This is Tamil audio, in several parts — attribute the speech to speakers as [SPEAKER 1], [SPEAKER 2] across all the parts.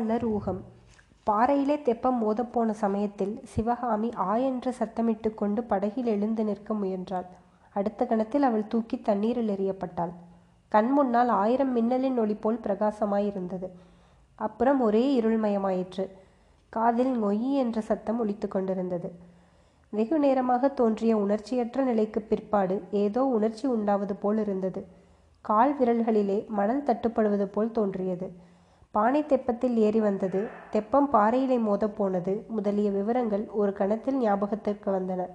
[SPEAKER 1] மாமல்லர் ஊகம் பாறையிலே தெப்பம் மோதப்போன சமயத்தில் சிவகாமி ஆ என்று சத்தமிட்டு கொண்டு படகில் எழுந்து நிற்க முயன்றாள். அடுத்த கணத்தில் அவள் தூக்கி தண்ணீரில் எறியப்பட்டாள். கண் முன்னால் ஆயிரம் மின்னலின் ஒளி போல் பிரகாசமாயிருந்தது. அப்புறம் ஒரே இருள்மயமாயிற்று காதில் நொய் என்ற சத்தம் ஒலித்து கொண்டிருந்தது. வெகு நேரமாக தோன்றிய உணர்ச்சியற்ற நிலைக்கு பிற்பாடு ஏதோ உணர்ச்சி உண்டாவது போல் இருந்தது. கால் விரல்களிலே மணல் தட்டுப்படுவது போல் தோன்றியது. பானை தெப்பத்தில் ஏறி வந்தது. தெப்பம் பாறையிலே மோதப்போனது முதலிய விவரங்கள் ஒரு கணத்தில் ஞாபகத்திற்கு வந்தன.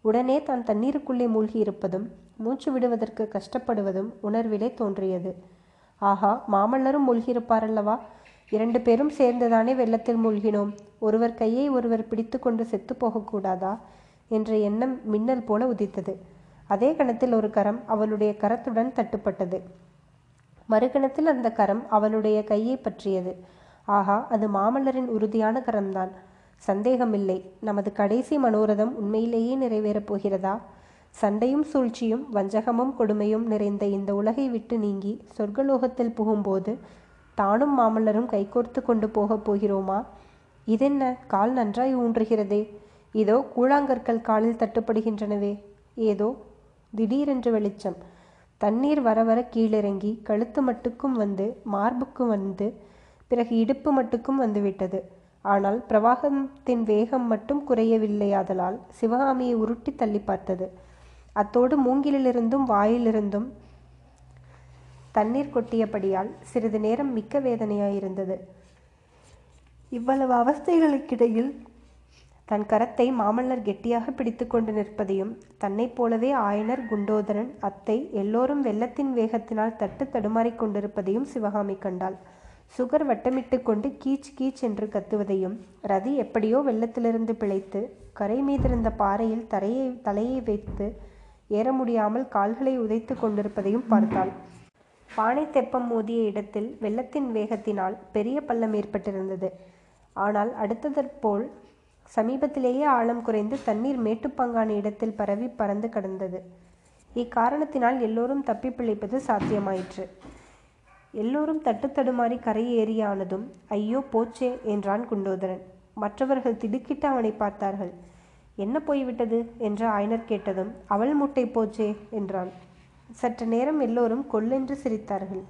[SPEAKER 1] உடனே தான் தண்ணீருக்குள்ளே மூழ்கி இருப்பதும் மூச்சு விடுவதற்கு கஷ்டப்படுவதும் உணர்விலே தோன்றியது. ஆஹா மாமல்லரும் மூழ்கியிருப்பாரல்லவா? இரண்டு பேரும் சேர்ந்துதானே வெள்ளத்தில் மூழ்கினோம். ஒருவர் கையை ஒருவர் பிடித்து கொண்டு செத்து போகக்கூடாதா? என்ற எண்ணம் மின்னல் போல உதித்தது. அதே கணத்தில் ஒரு கரம் அவளுடைய கரத்துடன் தட்டுப்பட்டது. மறுகணத்தில் அந்த கரம் அவளுடைய கையை பற்றியது. ஆஹா அது மாமல்லரின் உறுதியான கரம்தான். சந்தேகமில்லை. நமது கடைசி மனோரதம் உண்மையிலேயே நிறைவேறப் போகிறதா? சண்டையும் சூழ்ச்சியும் வஞ்சகமும் கொடுமையும் நிறைந்த இந்த உலகை விட்டு நீங்கி சொர்க்கலோகத்தில் புகும்போது தானும் மாமல்லரும் கைகோர்த்து கொண்டு போகப் போகிறோமா? இதென்ன? கால் நன்றாய் ஊன்றுகிறதே. இதோ கூழாங்கற்கள் காலில் தட்டுப்படுகின்றனவே. ஏதோ? திடீரென்று வெளிச்சம். தண்ணீர் வர வர கீழிறங்கி கழுத்து மட்டுக்கும் வந்து மார்புக்கும் வந்து பிறகு இடுப்பு மட்டுக்கும் வந்துவிட்டது ஆனால் பிரவாகத்தின் வேகம் மட்டும் குறையவில்லையாதலால் சிவகாமியை உருட்டி தள்ளி பார்த்தது. அத்தோடு மூங்கிலிலிருந்தும் வாயிலிருந்தும் தண்ணீர் கொட்டியபடியால் சிறிது நேரம் மிக்க வேதனையாயிருந்தது. இவ்வளவு அவஸ்தைகளுக்கிடையில் தன் கரத்தை மாமல்லர் கெட்டியாக பிடித்து கொண்டு நிற்பதையும் தன்னைப் போலவே ஆயனர் குண்டோதரன் அத்தை எல்லோரும் வெள்ளத்தின் வேகத்தினால் தட்டு தடுமாறிக் கொண்டிருப்பதையும் சிவகாமி கண்டாள். சுகர் வட்டமிட்டு கொண்டு கீச் கீச் என்று கத்துவதையும் ரதி எப்படியோ வெள்ளத்திலிருந்து பிழைத்து கரை மீதிருந்த பாறையில் தரையை தலையை வைத்து ஏற முடியாமல் கால்களை உதைத்து கொண்டிருப்பதையும் பார்த்தாள். பானை தெப்பம் மோதிய இடத்தில் வெள்ளத்தின் வேகத்தினால் பெரிய பள்ளம் ஏற்பட்டிருந்தது. ஆனால் அடுத்ததற்போல் சமீபத்திலேயே ஆழம் குறைந்து தண்ணீர் மேட்டுப்பங்கான இடத்தில் பரவி பறந்து கடந்தது. இக்காரணத்தினால் எல்லோரும் தப்பி பிழைப்பது சாத்தியமாயிற்று. எல்லோரும் தட்டுத்தடுமாறி கரையேறியானதும் கரை ஏறியானதும் ஐயோ போச்சே என்றான் குண்டோதரன். மற்றவர்கள் திடுக்கிட்டு அவனை பார்த்தார்கள். என்ன போய்விட்டது? என்று ஆயனர் கேட்டதும் அவள் முட்டை போச்சே என்றான். சற்று நேரம் எல்லோரும் கொல்லென்று சிரித்தார்கள்.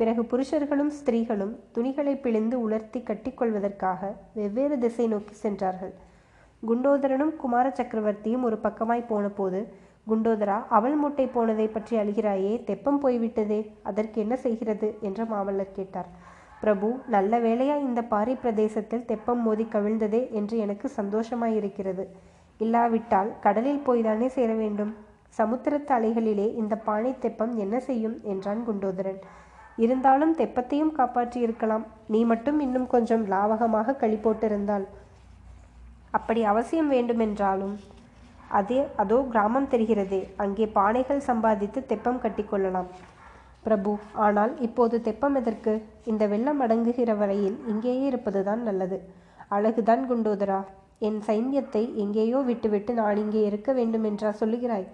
[SPEAKER 1] பிறகு புருஷர்களும் ஸ்திரீகளும் துணிகளை பிழிந்து உலர்த்தி கட்டிக்கொள்வதற்காக வெவ்வேறு திசை நோக்கி சென்றார்கள். குண்டோதரனும் குமார சக்கரவர்த்தியும் ஒரு பக்கமாய் போன போது குண்டோதரா அவள் மூட்டை போனதை பற்றி அழுகிறாயே தெப்பம் போய்விட்டதே அதற்கு என்ன செய்கிறது? என்று மாமல்லர் கேட்டார். பிரபு நல்ல வேளையா இந்த பாரி பிரதேசத்தில் தெப்பம் மோதி கவிழ்ந்ததே என்று எனக்கு சந்தோஷமாயிருக்கிறது. இல்லாவிட்டால் கடலில் போய்தானே சேர வேண்டும்? சமுத்திரத்து அலைகளிலே இந்த பானை தெப்பம் என்ன செய்யும்? என்றான் குண்டோதரன். இருந்தாலும் தெப்பத்தையும் காப்பாற்றி இருக்கலாம். நீ மட்டும் இன்னும் கொஞ்சம் லாவகமாக களி போட்டிருந்தால். அப்படி அவசியம் வேண்டுமென்றாலும். அதே அதோ கிராமம் தெரிகிறதே. அங்கே பானைகள் சம்பாதித்து தெப்பம் கட்டிக்கொள்ளலாம். பிரபு ஆனால் இப்போது தெப்பம் எதற்கு? இந்த வெள்ளம் அடங்குகிற வரையில் இங்கேயே இருப்பதுதான் நல்லது. அழகுதான் குண்டோதரா. என் சைன்யத்தை எங்கேயோ விட்டுவிட்டு நான் இங்கே இருக்க வேண்டுமென்றா சொல்லுகிறாய்?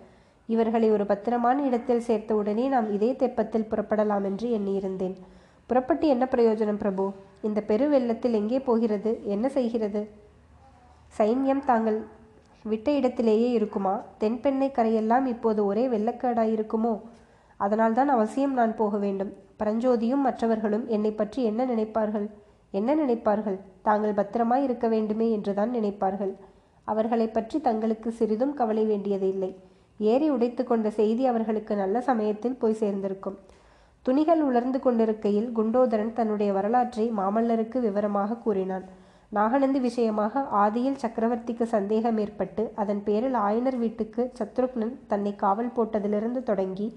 [SPEAKER 1] இவர்களை ஒரு பத்திரமான இடத்தில் சேர்த்த உடனே நாம் இதே தெப்பத்தில் புறப்படலாம் என்று எண்ணியிருந்தேன். புறப்பட்டு என்ன பிரயோஜனம் பிரபு? இந்த பெரு வெள்ளத்தில் எங்கே போகிறது? என்ன செய்கிறது? சைன்யம் தாங்கள் விட்ட இடத்திலேயே இருக்குமா? தென்பெண்ணை கரையெல்லாம் இப்போது ஒரே வெள்ளக்காடாயிருக்குமோ அதனால்தான் அவசியம் நான் போக வேண்டும். பரஞ்சோதியும் மற்றவர்களும் என்னை பற்றி என்ன நினைப்பார்கள்? என்ன நினைப்பார்கள்? தாங்கள் பத்திரமாய் இருக்க வேண்டுமே என்றுதான் நினைப்பார்கள். அவர்களை பற்றி தங்களுக்கு சிறிதும் கவலை வேண்டியதில்லை. ஏறி உடைத்து கொண்ட செய்தி அவர்களுக்கு நல்ல சமயத்தில் போய் சேர்ந்திருக்கும். துணிகள் உலர்ந்து கொண்டிருக்கையில் குண்டோதரன் தன்னுடைய வரலாற்றை மாமல்லருக்கு விவரமாக கூறினான். நாகநந்தி விஷயமாக ஆதியில் சக்கரவர்த்திக்கு சந்தேகம் ஏற்பட்டு அதன் பேரில் ஆயனர் வீட்டுக்கு சத்ருக்னன் தன்னை காவல் போட்டதிலிருந்து தொடங்கி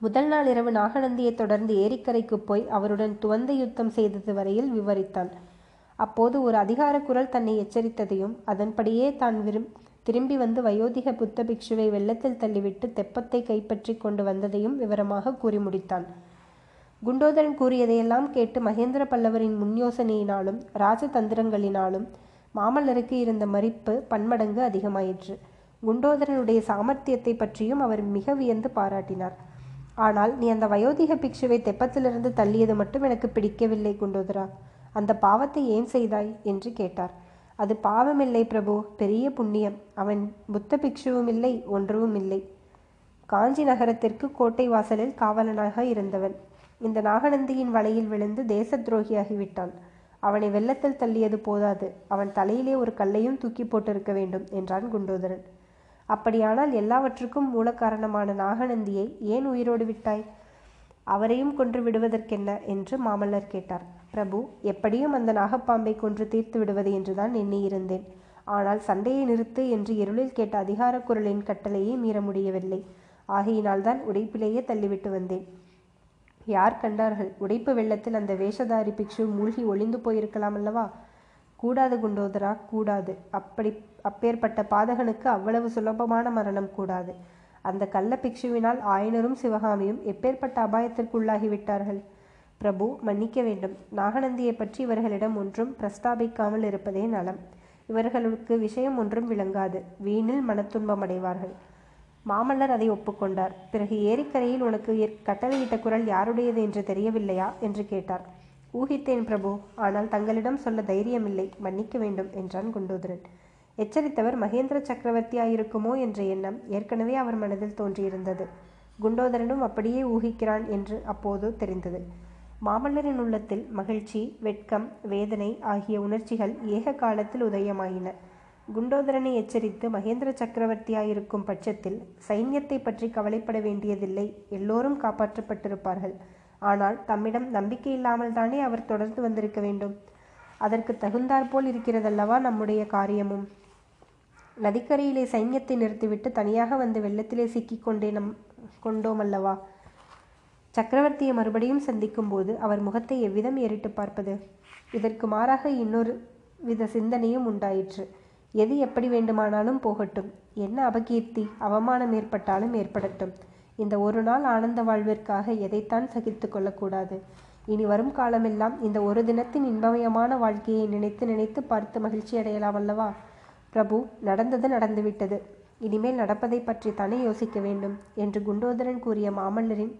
[SPEAKER 1] முதல் நாள் இரவு நாகநந்தியை தொடர்ந்து ஏரிக்கரைக்கு போய் அவருடன் துவந்த யுத்தம் செய்தது வரையில் விவரித்தான். அப்போது ஒரு அதிகார குரல் தன்னை எச்சரித்ததையும் அதன்படியே தான் விரும் திரும்பி வந்து வயோதிக புத்த பிக்ஷுவை வெள்ளத்தில் தள்ளிவிட்டு தெப்பத்தை கைப்பற்றி கொண்டு வந்ததையும் விவரமாக கூறி முடித்தான். குண்டோதரன் கூறியதையெல்லாம் கேட்டு மகேந்திர பல்லவரின் முன்யோசனையினாலும் ராஜதந்திரங்களினாலும் மாமல்லருக்கு இருந்த மறிப்பு பன்மடங்கு அதிகமாயிற்று. குண்டோதரனுடைய சாமர்த்தியத்தை பற்றியும் அவர் மிக வியந்து பாராட்டினார். ஆனால் நீ அந்த வயோதிக பிக்ஷுவை தெப்பத்திலிருந்து தள்ளியது மட்டும் எனக்கு பிடிக்கவில்லை குண்டோதரா. அந்த பாவத்தை ஏன் செய்தாய்? என்று கேட்டார். அது பாவமில்லை பிரபு பெரிய புண்ணியம். அவன் புத்த பிக்ஷுவும் இல்லை ஒன்றும் இல்லை காஞ்சி நகரத்திற்கு கோட்டை வாசலில் காவலனாக இருந்தவன். இந்த நாகநந்தியின் வலையில் விழுந்து தேச துரோகியாகிவிட்டான் அவனை வெள்ளத்தில் தள்ளியது போதாது. அவன் தலையிலே ஒரு கல்லையும் தூக்கி போட்டிருக்க வேண்டும் என்றான் குண்டோதரன். அப்படியானால் எல்லாவற்றுக்கும் மூல காரணமான நாகநந்தியை ஏன் உயிரோடு விட்டாய்? அவரையும் கொன்று விடுவதற்கென்ன? என்று மாமல்லர் கேட்டார். பிரபு எப்படியும் அந்த நாகப்பாம்பை கொன்று தீர்த்து விடுவது என்றுதான் எண்ணியிருந்தேன். ஆனால் சண்டையை நிறுத்து என்று இருளில் கேட்ட அதிகார குரலின் கட்டளையை மீற முடியவில்லை. ஆகையினால்தான் உடைப்பிலேயே தள்ளிவிட்டு வந்தேன். யார் கண்டார்கள்? உடைப்பு வெள்ளத்தில் அந்த வேஷதாரி பிக்ஷு மூழ்கி ஒளிந்து போயிருக்கலாம் அல்லவா? கூடாது குண்டோதரா கூடாது. அப்படி அப்பேற்பட்ட பாதகனுக்கு அவ்வளவு சுலபமான மரணம் கூடாது. அந்த கள்ள பிக்ஷுவினால் ஆயனரும் சிவகாமியும் எப்பேற்பட்ட அபாயத்திற்குள்ளாகிவிட்டார்கள்? பிரபு மன்னிக்க வேண்டும். நாகநந்தியை பற்றி இவர்களிடம் ஒன்றும் பிரஸ்தாபிக்காமல் இருப்பதே நலம். இவர்களுக்கு விஷயம் ஒன்றும் விளங்காது. வீணில் மனத்துன்பம் அடைவார்கள். மாமல்லர் அதை ஒப்புக்கொண்டார். பிறகு ஏரிக்கரையில் உனக்கு கட்டளையிட்ட குரல் யாருடையது என்று தெரியவில்லையா? என்று கேட்டார். ஊகித்தேன் பிரபு. ஆனால் தங்களிடம் சொல்ல தைரியமில்லை. மன்னிக்க வேண்டும் என்றான் குண்டோதரன். எச்சரித்தவர் மகேந்திர சக்கரவர்த்தியாயிருக்குமோ என்ற எண்ணம் ஏற்கனவே அவர் மனதில் தோன்றியிருந்தது. குண்டோதரனும் அப்படியே ஊகிக்கிறான் என்று அப்போது தெரிந்தது. மாமல்லரின் உள்ளத்தில் மகிழ்ச்சி வெட்கம் வேதனை ஆகிய உணர்ச்சிகள் ஏக காலத்தில் உதயமாயின. குண்டோதரனை எச்சரித்து மகேந்திர சக்கரவர்த்தியாயிருக்கும் பட்சத்தில் சைன்யத்தை பற்றி கவலைப்பட வேண்டியதில்லை. எல்லோரும் காப்பாற்றப்பட்டிருப்பார்கள். ஆனால் தம்மிடம் நம்பிக்கை இல்லாமல் தானே அவர் தொடர்ந்து வந்திருக்க வேண்டும். அதற்கு தகுந்தாற்போல் இருக்கிறதல்லவா நம்முடைய காரியமும். நதிக்கரையிலே சைன்யத்தை நிறுத்திவிட்டு தனியாக வந்து வெள்ளத்திலே சிக்கிக்கொண்டே நம் கொண்டோம் அல்லவா சக்கரவர்த்தியை மறுபடியும் சந்திக்கும் போது அவர் முகத்தை எவ்விதம் ஏறிட்டு பார்ப்பது? இதற்கு மாறாக இன்னொரு வித சிந்தனையும் உண்டாயிற்று. எது எப்படி வேண்டுமானாலும் போகட்டும். என்ன அபகீர்த்தி அவமானம் ஏற்பட்டாலும் ஏற்படட்டும். இந்த ஒரு நாள் ஆனந்த வாழ்விற்காக எதைத்தான் சகித்து கொள்ளக்கூடாது? இனி வரும் காலமெல்லாம் இந்த ஒரு தினத்தின் இன்பமயமான வாழ்க்கையை நினைத்து நினைத்து பார்த்து மகிழ்ச்சி அடையலாம் அல்லவா? பிரபு நடந்தது நடந்துவிட்டது. இனிமேல் நடப்பதை பற்றி தானே யோசிக்க வேண்டும்? என்று குண்டோதரன் கூறிய மாமல்லரின்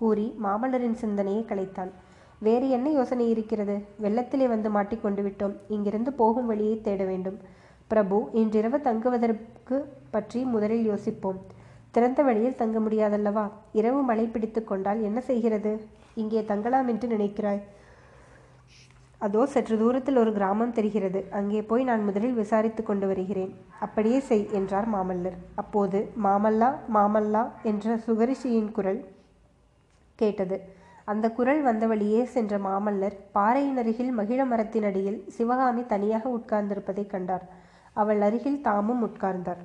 [SPEAKER 1] கூறி மாமல்லரின் சிந்தனையை கலைத்தான் வேறு என்ன யோசனை இருக்கிறது? வெள்ளத்திலே வந்து மாட்டிக்கொண்டு விட்டோம். இங்கிருந்து போகும் வழியை தேட வேண்டும். பிரபு இன்றிரவு தங்குவதற்கு பற்றி முதலில் யோசிப்போம். திறந்த வழியில் தங்க முடியாதல்லவா? இரவு மழை பிடித்து கொண்டால் என்ன செய்கிறது? இங்கே தங்கலாம் என்று நினைக்கிறாய். அதோ சற்று தூரத்தில் ஒரு கிராமம் தெரிகிறது. அங்கே போய் நான் முதலில் விசாரித்து கொண்டு வருகிறேன். அப்படியே செய் என்றார் மாமல்லர். அப்போது மாமல்லா மாமல்லா என்ற சுகரிஷியின் குரல் கேட்டது. அந்த குரல் வந்த வழியே சென்ற மாமல்லர் பாறையின் அருகில் மகிழ மரத்தின் அடியில் சிவகாமி தனியாக உட்கார்ந்திருப்பதை கண்டார். அவள் அருகில் தாமும் உட்கார்ந்தார்.